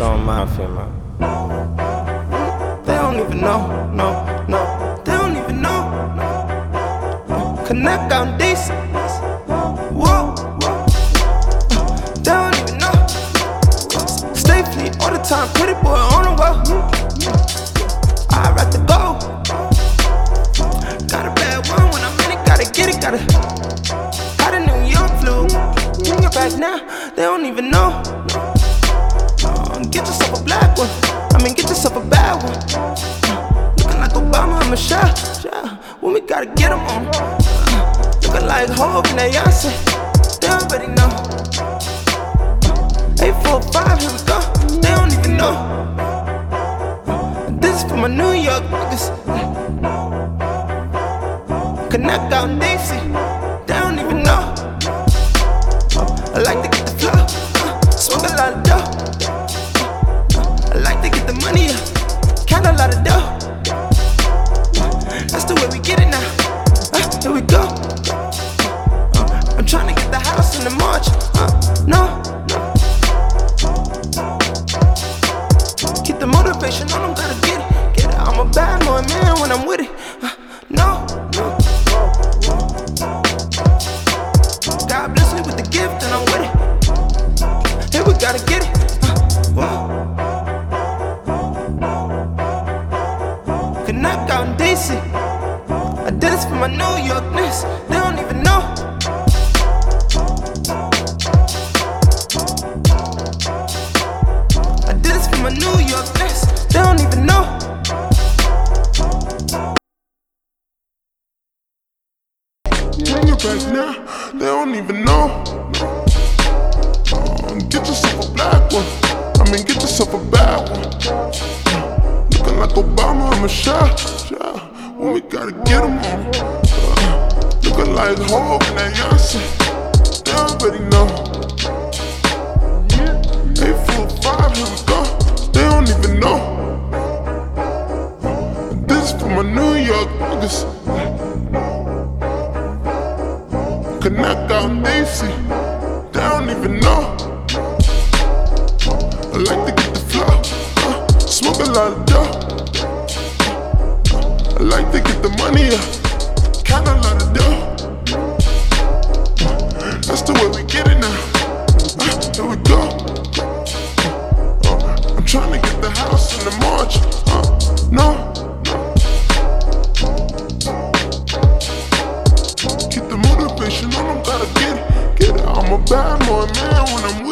They don't even know, no, no. They don't even know. Connect on DC. Whoa. They don't even know. Stay fleet all the time, pretty boy on the wall. I rap the go. Got a bad one when I'm in it, gotta get it, gotta. Got a New York flu. Bring it back now, they don't even know. Get yourself a bad one. Looking like Obama and Michelle. Yeah, when we gotta get them on. Uh, looking like Hov and Beyonce. They already know. Uh, 845, here we go. They don't even know. This is for my New York niggas. Connect out in DC. They don't even know. I like the March. Uh, no. Keep the motivation on them, gotta get it, get it. I'm a bad boy, man, when I'm with it. Uh, no. God bless me with the gift, and I'm with it. Here we gotta get it. Uh, out in DC. I did this for my New York Knicks. Now, they don't even know. Um, get yourself a black one. I mean, get yourself a bad one. Looking like Obama and Michelle. Yeah, when we gotta get on. Uh, looking like Hov and Beyonce. They already know. 845, here we go. They don't even know. This is for my New York niggas. Out in DC. They don't even know. I like to get the flow. Uh, smoke a lot of dough. Uh, I like to get the money up. On them, gotta get it, get it. I'm a bad boy, man.